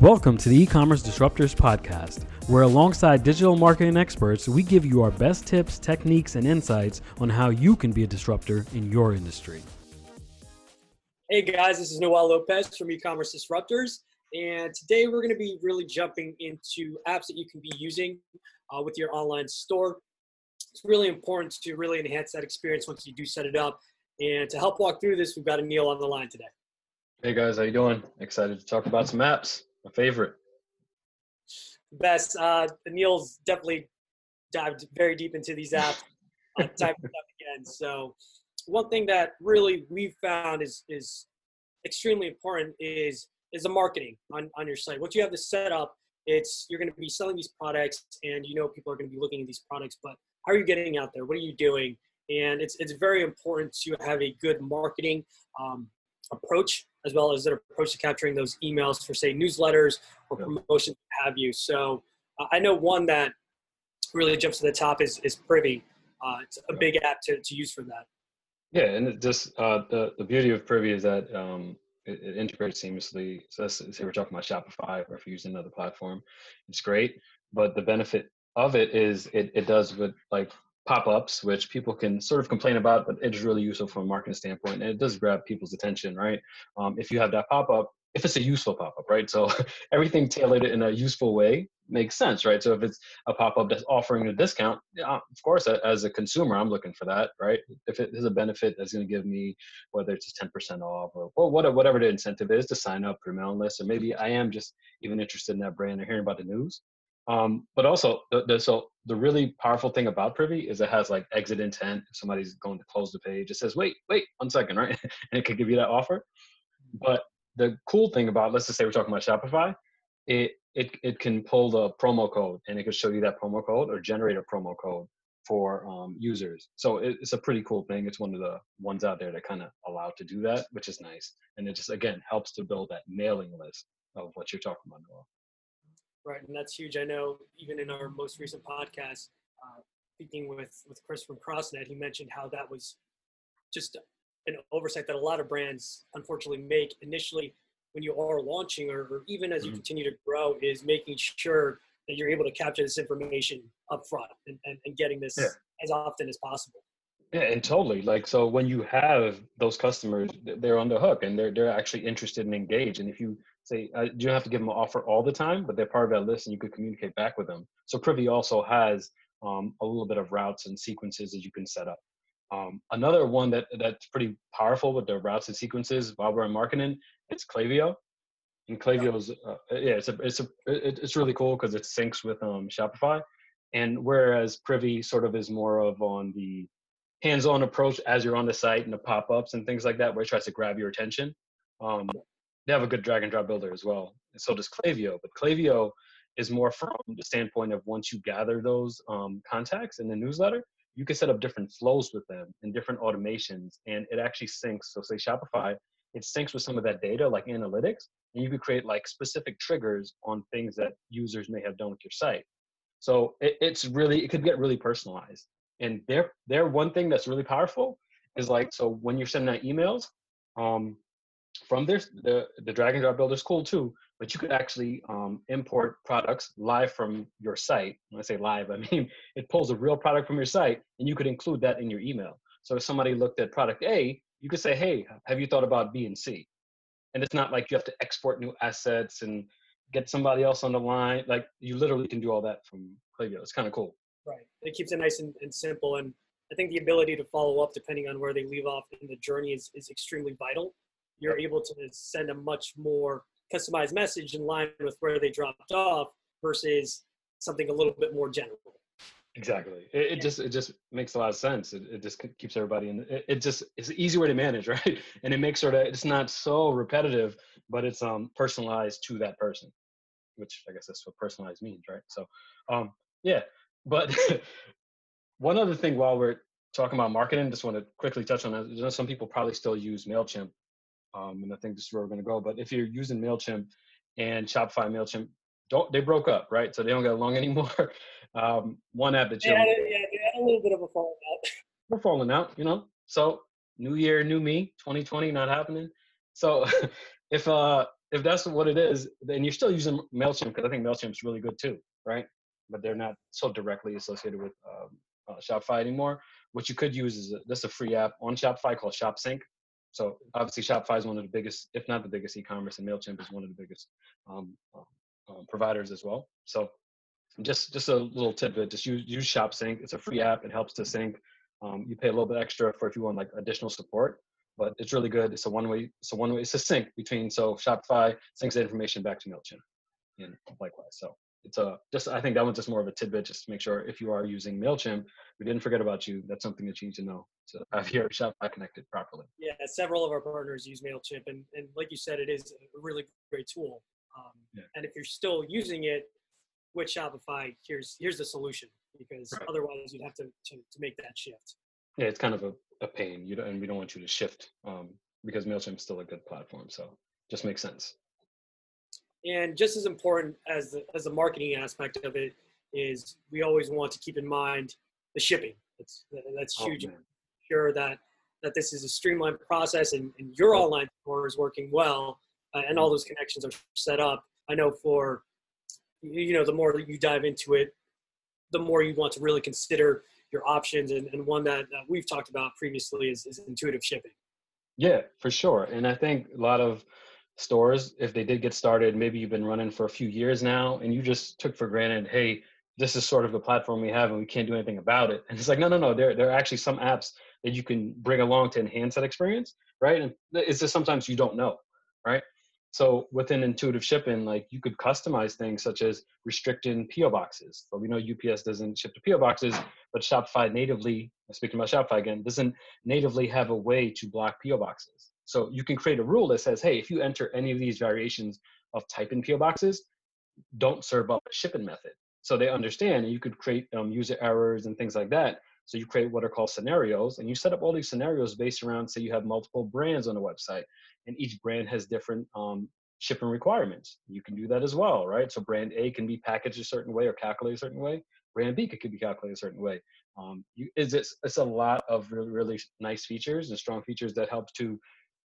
Welcome to the e-commerce disruptors podcast, where alongside digital marketing experts, we give you our best tips, techniques, and insights on how you can be a disruptor in your industry. Hey guys, this is Noel Lopez from e-commerce disruptors, and today we're going to be really jumping into apps that you can be using uh, with your online store. It's really important to really enhance that experience once you do set it up. And to help walk through this, we've got Anil on the line today. Hey guys, how you doing? Excited to talk about some apps. My favorite. Best. Uh, Neil's definitely dived very deep into these apps, uh, type of stuff again. So one thing that really we've found is is extremely important is is the marketing on, on your site. Once you have this set up, it's you're going to be selling these products, and you know people are going to be looking at these products. But how are you getting out there? What are you doing? And it's it's very important to have a good marketing um, approach as well as their approach to capturing those emails for say newsletters or promotions have you. So uh, I know one that really jumps to the top is, is Privy. Uh, it's a big app to, to use for that. Yeah, and it just uh, the the beauty of Privy is that um, it, it, integrates seamlessly. So let's say we're talking about Shopify, or if you use another platform, it's great. But the benefit of it is it, it does with like pop-ups which people can sort of complain about but it's really useful from a marketing standpoint and it does grab people's attention right? Um, if you have that pop-up if it's a useful pop-up right? So everything tailored in a useful way makes sense right? So if it's a pop-up that's offering a discount yeah, of course as a consumer i'm looking for that right? If it is a benefit that's going to give me whether it's 10% off or, or whatever the incentive is to sign up for mailing list or maybe i am just even interested in that brand or hearing about the news um, but also, the, the, so the really powerful thing about Privy is it has like exit intent. If somebody's going to close the page, it says, wait, wait, one second, right? and it could give you that offer. But the cool thing about, let's just say we're talking about Shopify, it, it, it can pull the promo code and it can show you that promo code or generate a promo code for um, users. So it, it's a pretty cool thing. It's one of the ones out there that kind of allow to do that, which is nice. And it just, again, helps to build that mailing list of what you're talking about. Right, and that's huge. I know even in our most recent podcast, uh, speaking with with Chris from CrossNet, he mentioned how that was just an oversight that a lot of brands unfortunately make initially when you are launching, or, or even as you mm-hmm. continue to grow, is making sure that you're able to capture this information up front and, and, and getting this yeah. as often as possible. Yeah, and totally. Like so when you have those customers, they're on the hook and they're they're actually interested and engaged. And if you say uh, you don't have to give them an offer all the time, but they're part of that list and you could communicate back with them. So Privy also has um, a little bit of routes and sequences that you can set up. Um, another one that that's pretty powerful with the routes and sequences while we're in marketing, it's Klaviyo. And Klaviyo's uh, yeah, it's a it's a it's really cool because it syncs with um, Shopify. And whereas Privy sort of is more of on the hands-on approach as you're on the site and the pop-ups and things like that, where it tries to grab your attention. Um, they have a good drag and drop builder as well. And so does Klaviyo. But Klaviyo is more from the standpoint of once you gather those um, contacts in the newsletter, you can set up different flows with them and different automations, and it actually syncs. So, say Shopify, it syncs with some of that data, like analytics, and you could create like specific triggers on things that users may have done with your site. So it, it's really, it could get really personalized. And their their one thing that's really powerful is like, so when you're sending out emails, um, from this, the, the drag and drop builder is cool too, but you could actually um, import products live from your site. When I say live, I mean it pulls a real product from your site and you could include that in your email. So if somebody looked at product A, you could say, hey, have you thought about B and C? And it's not like you have to export new assets and get somebody else on the line. Like you literally can do all that from Klaviyo. It's kind of cool. Right. It keeps it nice and, and simple. And I think the ability to follow up depending on where they leave off in the journey is, is extremely vital you're able to send a much more customized message in line with where they dropped off versus something a little bit more general. Exactly. It, it just it just makes a lot of sense. It, it just keeps everybody in. It, it just it's an easy way to manage, right? And it makes sure that it's not so repetitive, but it's um personalized to that person, which I guess that's what personalized means, right? So, um, yeah. But one other thing, while we're talking about marketing, just want to quickly touch on that. Some people probably still use Mailchimp um, and I think this is where we're going to go. But if you're using Mailchimp and Shopify Mailchimp, don't they broke up, right? So they don't get along anymore. um, one app that you yeah, yeah, they had a little bit of a falling out. We're falling out, you know. So new year, new me, 2020 not happening. So if uh if that's what it is, then you're still using Mailchimp because I think Mailchimp's really good too, right? But they're not so directly associated with um, uh, Shopify anymore. What you could use is a, this a free app on Shopify called ShopSync. So obviously Shopify is one of the biggest, if not the biggest e-commerce, and Mailchimp is one of the biggest um, um, um providers as well. So just just a little tidbit: just use use ShopSync. It's a free app. It helps to sync. Um, you pay a little bit extra for if you want like additional support, but it's really good. It's a one way. It's a one way. It's a sync between so Shopify syncs the information back to Mailchimp, and likewise. So it's a just I think that one's just more of a tidbit just to make sure if you are using Mailchimp, we didn't forget about you. That's something that you need to know to have your Shopify connected properly. Yeah, several of our partners use Mailchimp, and and like you said, it is a really great tool. Um, yeah. And if you're still using it with Shopify, here's here's the solution because right. otherwise you'd have to, to to make that shift. Yeah, it's kind of a, a pain. You don't, and we don't want you to shift um, because Mailchimp's still a good platform. So just makes sense. And just as important as the, as the marketing aspect of it is, we always want to keep in mind the shipping. That's that's oh, huge. Sure that that this is a streamlined process and, and your online store is working well uh, and all those connections are set up. I know for you know the more that you dive into it, the more you want to really consider your options. And, and one that, that we've talked about previously is, is intuitive shipping. Yeah, for sure. And I think a lot of stores, if they did get started, maybe you've been running for a few years now and you just took for granted, hey, this is sort of the platform we have and we can't do anything about it. And it's like, no, no, no, there, there are actually some apps that you can bring along to enhance that experience, right? And it's just sometimes you don't know, right? So within intuitive shipping, like you could customize things such as restricting PO boxes. So we know UPS doesn't ship to PO boxes, but Shopify natively, speaking about Shopify again, doesn't natively have a way to block PO boxes. So you can create a rule that says, hey, if you enter any of these variations of type in PO boxes, don't serve up a shipping method. So they understand you could create um, user errors and things like that. So you create what are called scenarios and you set up all these scenarios based around, say you have multiple brands on the website and each brand has different um, shipping requirements. You can do that as well, right? So brand A can be packaged a certain way or calculated a certain way. Brand B could be calculated a certain way. Um, you, it's, it's a lot of really, really nice features and strong features that help to,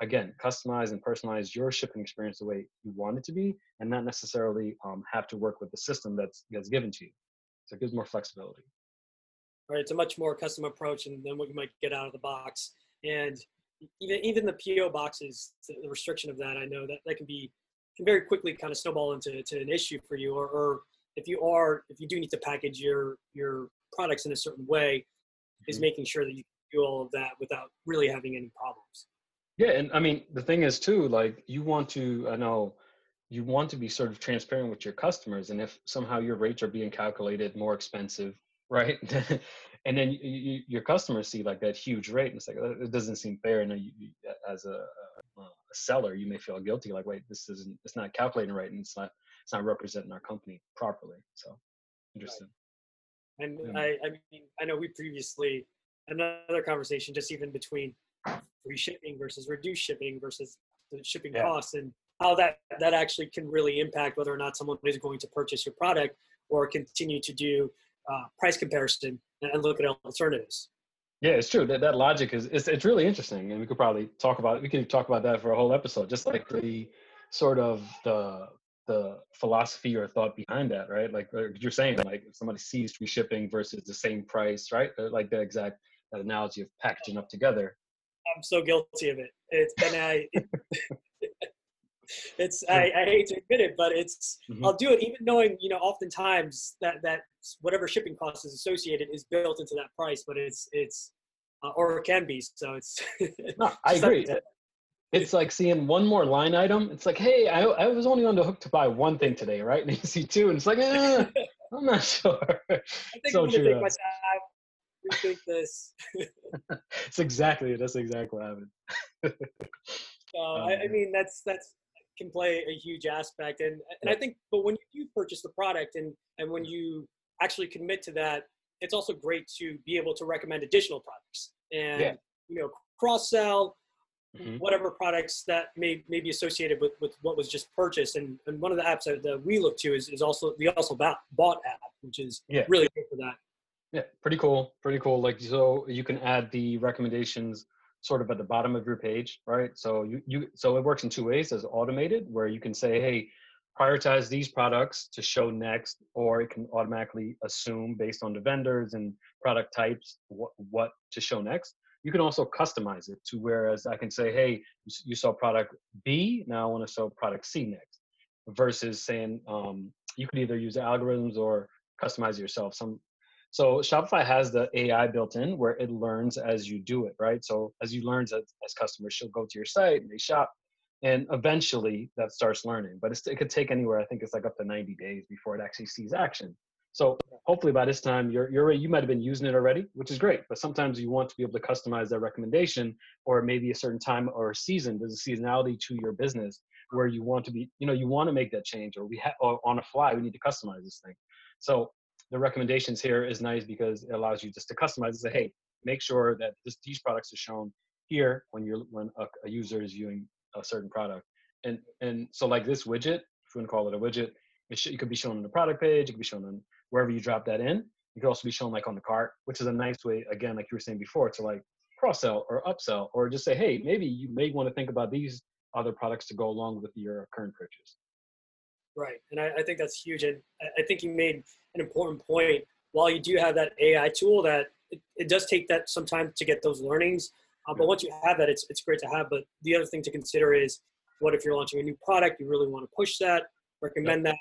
again, customize and personalize your shipping experience the way you want it to be and not necessarily um, have to work with the system that's, that's given to you. So it gives more flexibility. Right, it's a much more custom approach than what you might get out of the box. And even even the PO boxes, the restriction of that, I know that that can be can very quickly kind of snowball into to an issue for you. Or, or if you are if you do need to package your your products in a certain way, mm-hmm. is making sure that you do all of that without really having any problems. Yeah, and I mean the thing is too, like you want to, I know you want to be sort of transparent with your customers, and if somehow your rates are being calculated more expensive, right? and then you, you, your customers see like that huge rate and it's like oh, it doesn't seem fair and you, as a, a, seller you may feel guilty like wait this isn't it's not calculating right and it's not it's not representing our company properly so interesting right. and yeah. I, I mean i know we previously another conversation just even between free shipping versus reduced shipping versus the shipping yeah. costs and how that that actually can really impact whether or not someone is going to purchase your product or continue to do uh, price comparison and look at alternatives. Yeah, it's true. That that logic is it's, it's really interesting, and we could probably talk about we could talk about that for a whole episode. Just like the sort of the the philosophy or thought behind that, right? Like you're saying, like if somebody sees free shipping versus the same price, right? Like the exact that analogy of packaging up together. I'm so guilty of it. It's and I it's I, I, hate to admit it, but it's mm-hmm. I'll do it even knowing you know oftentimes that that whatever shipping cost is associated is built into that price, but it's it's uh, or it can be. So it's. no, I agree. It's like seeing one more line item. It's like, hey, I, I was only on the hook to buy one thing today, right? And you see two, and it's like, eh, I'm not sure. I think so I'm true. Myself, rethink this. it's exactly that's exactly what happened. so um, I, I mean, that's that's can play a huge aspect. And and I think, but when you purchase the product and and when you actually commit to that, it's also great to be able to recommend additional products and yeah. you know cross sell mm-hmm. whatever products that may, may be associated with, with what was just purchased. And, and one of the apps that, that we look to is, is also the also bought, bought app, which is yeah. really good for that. Yeah, pretty cool. Pretty cool. Like so you can add the recommendations sort of at the bottom of your page, right? So you, you so it works in two ways as automated, where you can say, hey, prioritize these products to show next, or it can automatically assume based on the vendors and product types what, what to show next. You can also customize it to whereas I can say, hey, you saw product B, now I want to show product C next, versus saying um, you could either use algorithms or customize yourself. Some so Shopify has the AI built in where it learns as you do it, right? So as you learn as, as customers, she'll go to your site and they shop, and eventually that starts learning. But it could take anywhere. I think it's like up to 90 days before it actually sees action. So hopefully by this time you're you're you might have been using it already, which is great. But sometimes you want to be able to customize that recommendation, or maybe a certain time or season. There's a seasonality to your business where you want to be, you know, you want to make that change, or we have on a fly we need to customize this thing. So the recommendations here is nice because it allows you just to customize and say, hey, make sure that this, these products are shown here when you're when a, a user is viewing a certain product. And and so like this widget, if you want to call it a widget, it, sh- it could be shown on the product page, it could be shown on wherever you drop that in. It could also be shown like on the cart, which is a nice way, again, like you were saying before, to like cross sell or upsell, or just say, hey, maybe you may want to think about these other products to go along with your current purchase. Right, and I, I think that's huge, and I think you made an important point. While you do have that AI tool, that it, it does take that some time to get those learnings, uh, but once you have that, it's it's great to have. But the other thing to consider is, what if you're launching a new product? You really want to push that, recommend that.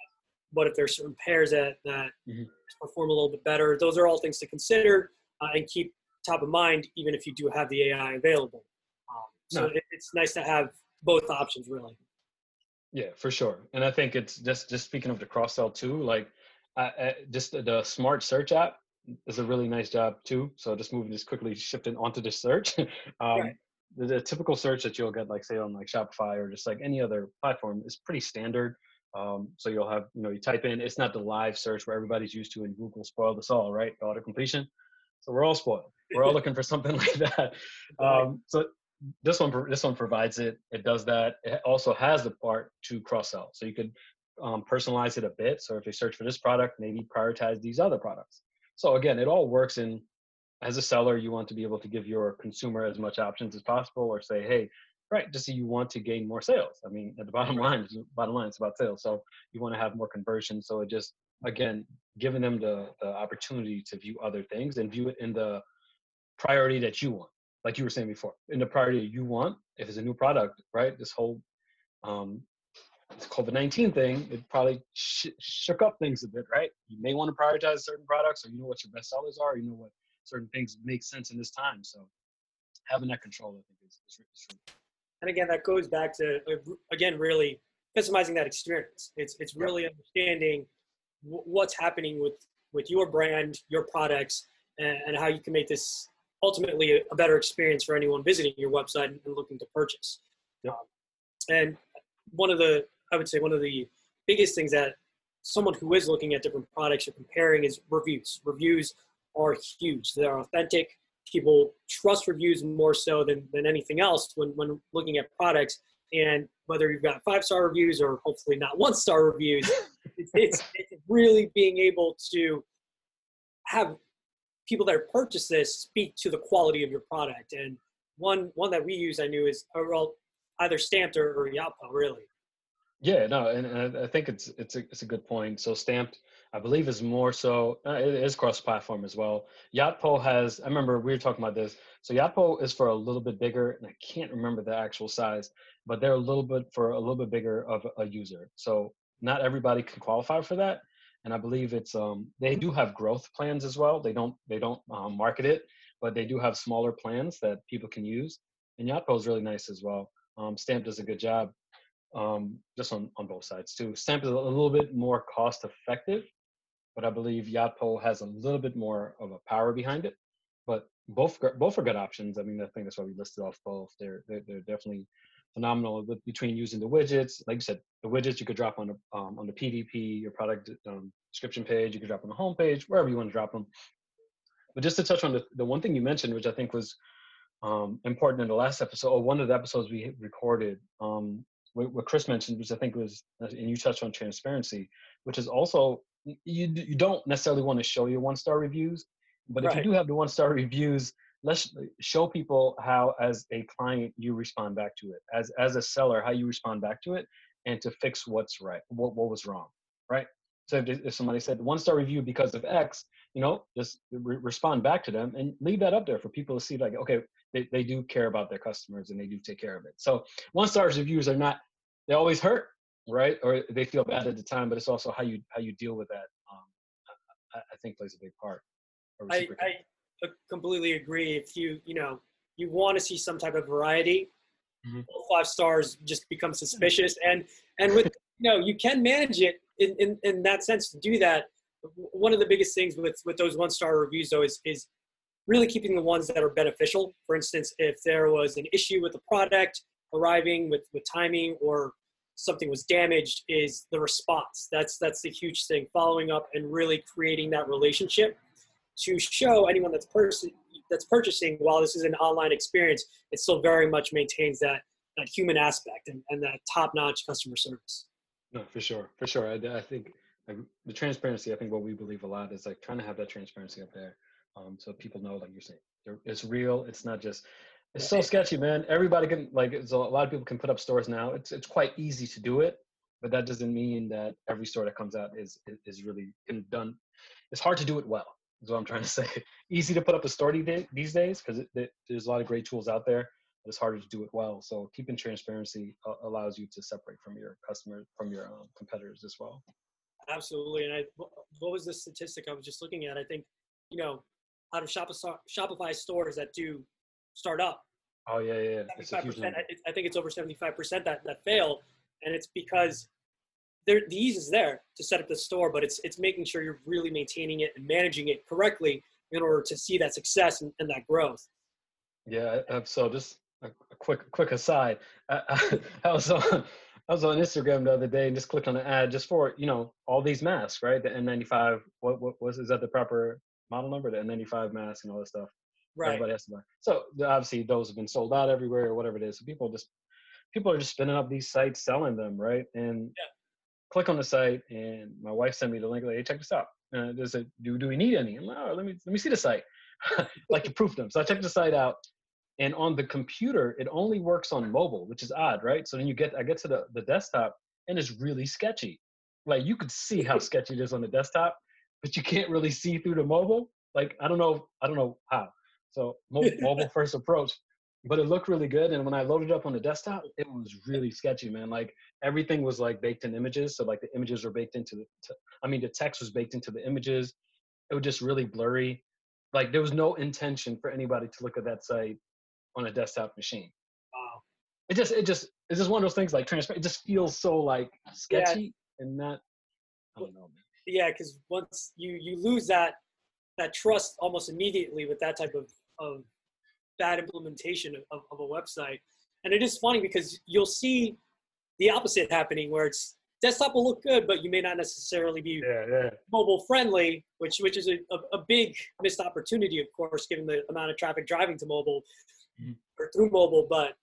What if there's certain pairs that that mm-hmm. perform a little bit better? Those are all things to consider uh, and keep top of mind, even if you do have the AI available. Um, so no. it, it's nice to have both options, really. Yeah, for sure. And I think it's just just speaking of the cross sell too, like uh, uh, just the, the, smart search app is a really nice job too. So just moving this quickly, shifting onto the search. um, right. the, the, typical search that you'll get, like say on like Shopify or just like any other platform, is pretty standard. Um, so you'll have, you know, you type in. It's not the live search where everybody's used to, and Google spoiled us all, right? Auto completion. So we're all spoiled. We're all looking for something like that. Um, so this one this one provides it it does that it also has the part to cross sell so you could um, personalize it a bit. So if they search for this product maybe prioritize these other products. So again it all works in as a seller you want to be able to give your consumer as much options as possible or say hey right just so you want to gain more sales. I mean at the bottom line bottom line it's about sales. So you want to have more conversion. So it just again giving them the, the opportunity to view other things and view it in the priority that you want like you were saying before, in the priority you want, if it's a new product, right? This whole um, it's COVID 19 thing, it probably sh- shook up things a bit, right? You may want to prioritize certain products, or you know what your best sellers are, you know what certain things make sense in this time. So having that control, I think, is, is, is And again, that goes back to, uh, again, really customizing that experience. It's, it's really understanding w- what's happening with, with your brand, your products, and, and how you can make this ultimately a better experience for anyone visiting your website and looking to purchase. Yep. Um, and one of the, I would say, one of the biggest things that someone who is looking at different products or comparing is reviews. Reviews are huge. They're authentic. People trust reviews more so than, than anything else when, when looking at products. And whether you've got five star reviews or hopefully not one star reviews, it's, it's, it's really being able to have people that purchase this speak to the quality of your product. And one one that we use, I knew, is uh, well, either Stamped or, or really. Yeah, no, and, and, I think it's it's a it's a good point. So Stamped, I believe, is more so uh, it is cross-platform as well. Yotpo has. I remember we were talking about this. So Yotpo is for a little bit bigger, and I can't remember the actual size, but they're a little bit for a little bit bigger of a user. So not everybody can qualify for that and I believe it's um, they do have growth plans as well. They don't they don't um, market it, but they do have smaller plans that people can use. And Yotpo is really nice as well. Um, Stamp does a good job, um, just on on both sides too. Stamp is a little bit more cost effective, but I believe Yotpo has a little bit more of a power behind it. But both both are good options. I mean, I think that's why we listed off both. They're they're, they're definitely phenomenal with, between using the widgets. Like you said, the widgets you could drop on the um, on the PDP, your product um, description page. You could drop on the home page, wherever you want to drop them. But just to touch on the, the one thing you mentioned, which I think was um, important in the last episode, or one of the episodes we recorded, um, what, what Chris mentioned, which I think was, and you touched on transparency, which is also you you don't necessarily want to show your one star reviews, but right. if you do have the one star reviews, let's show people how as a client you respond back to it. As as a seller how you respond back to it and to fix what's right what, what was wrong right? So if, if somebody said one star review because of x you know just re- respond back to them and leave that up there for people to see like okay they, they do care about their customers and they do take care of it. So one stars reviews are not they always hurt right? Or they feel bad at the time but it's also how you how you deal with that um, I, I think plays a big part I, I completely agree. If you you know you want to see some type of variety mm-hmm. five stars just become suspicious. And and with you know you can manage it in, in in that sense to do that. One of the biggest things with with those one star reviews though is is really keeping the ones that are beneficial. For instance if there was an issue with the product arriving with with timing or something was damaged is the response. That's that's the huge thing. Following up and really creating that relationship to show anyone that's that's purchasing while this is an online experience it still very much maintains that that human aspect and, and that top-notch customer service no for sure for sure i, I think like, the transparency i think what we believe a lot is like trying to have that transparency up there um, so people know like you're saying it's real it's not just it's so sketchy, man. Everybody can like. A lot of people can put up stores now. It's it's quite easy to do it, but that doesn't mean that every store that comes out is is really done. It's hard to do it well. Is what I'm trying to say. easy to put up a store these days because there's a lot of great tools out there. But it's harder to do it well. So keeping transparency allows you to separate from your customers from your um, competitors as well. Absolutely. And I, what was the statistic I was just looking at? I think, you know, out of Shopify stores that do start up. Oh yeah, yeah. percent I think it's over 75% that, that fail. And it's because there, the ease is there to set up the store, but it's, it's making sure you're really maintaining it and managing it correctly in order to see that success and, and that growth. Yeah. So just a, quick, quick aside. I, I, I was on, I was on Instagram the other day and just clicked on an ad just for, you know, all these masks, right? The N95, what, what was, is that the proper model number? The N95 mask and all that stuff. Right. Everybody has to buy. So obviously those have been sold out everywhere or whatever it is. So people just people are just spinning up these sites selling them, right? And yeah. Click on the site and my wife sent me the link like, hey, check this out. Uh, there's a do do we need any? I'm like, oh, let me let me see the site. like to proof them. So I checked the site out and on the computer it only works on mobile, which is odd, right? So then you get I get to the, the desktop and it's really sketchy. Like you could see how sketchy it is on the desktop, but you can't really see through the mobile. Like I don't know, I don't know how. So mobile first approach, but it looked really good. And when I loaded up on the desktop, it was really sketchy, man. Like everything was like baked in images. So like the images were baked into the, t- I mean, the text was baked into the images. It was just really blurry. Like there was no intention for anybody to look at that site on a desktop machine. Wow. It just, it just, it's just one of those things like transparent. It just feels so like sketchy yeah. and not, I don't know, man. Yeah, because once you you lose that that trust almost immediately with that type of of bad implementation of, of a website. And it is funny because you'll see the opposite happening where it's desktop will look good, but you may not necessarily be yeah, yeah. mobile friendly, which which is a, a, a, big missed opportunity, of course, given the amount of traffic driving to mobile mm-hmm. or through mobile. But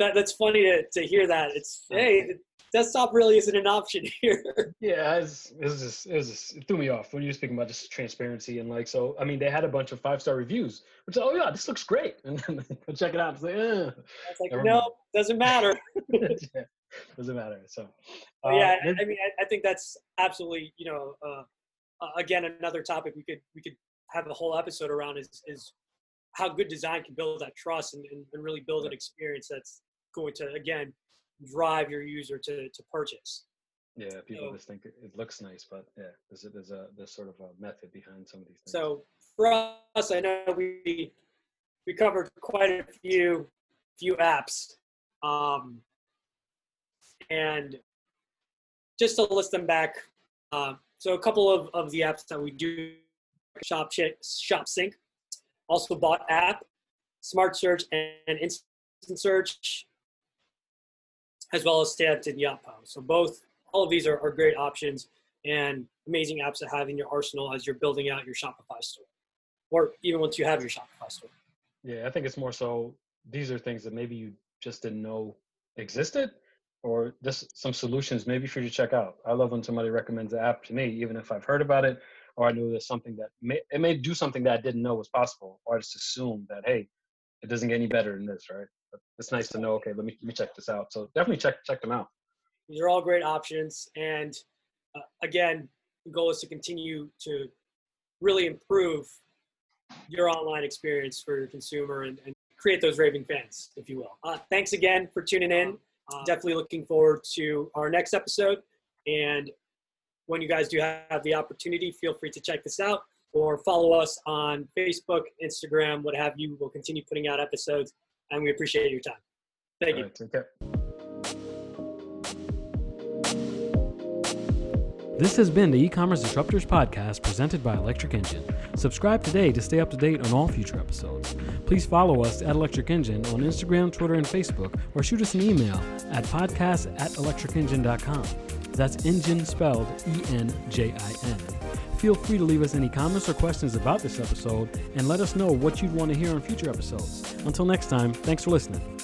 that that's funny to, to hear that. It's hey, desktop really isn't an option here. yeah, it's, it's just, it's just, it threw me off when you were speaking about just transparency and like so. I mean, they had a bunch of five star reviews, which oh yeah, this looks great, and then go check it out. It's like, eh. It's like no, mind. doesn't matter. yeah, doesn't matter. So uh, yeah, I, I, mean, I, I, think that's absolutely you know, uh, uh, again, another topic we could we could have a whole episode around is is how good design can build that trust and, and, and really build an experience that's going to again drive your user to, to purchase. Yeah, people so, just think it looks nice, but yeah, there's a, there's a there's sort of a method behind some of these things. So for us, I know we we covered quite a few few apps, um, and just to list them back. Uh, so a couple of, of the apps that we do shop shop sync, also bought app, smart search, and, and instant search, as well as Stamped and Yotpo. So both, all of these are, are great options and amazing apps to have in your arsenal as you're building out your Shopify store, or even once you have your Shopify store. Yeah, I think it's more so these are things that maybe you just didn't know existed, or just some solutions maybe for you to check out. I love when somebody recommends an app to me, even if I've heard about it or I know there's something that may it may do something that I didn't know was possible, or I just assume that hey, it doesn't get any better than this, right? But it's nice to know. Okay, let me let me check this out. So definitely check check them out. These are all great options, and uh, again, the goal is to continue to really improve your online experience for your consumer and, and create those raving fans, if you will. Uh, thanks again for tuning in. Uh, definitely looking forward to our next episode. And when you guys do have the opportunity, feel free to check this out or follow us on Facebook, Instagram, what have you. We'll continue putting out episodes, and we appreciate your time. Thank All you. right, take care. This has been the e-commerce disruptors podcast presented by Electric Enjin. Subscribe today to stay up to date on all future episodes. Please follow us at Electric Enjin on Instagram, Twitter, and Facebook, or shoot us an email at podcast at electricenjin.com. That's engine spelled E-N-J-I-N. Feel free to leave us any comments or questions about this episode and let us know what you'd want to hear on future episodes. Until next time, thanks for listening.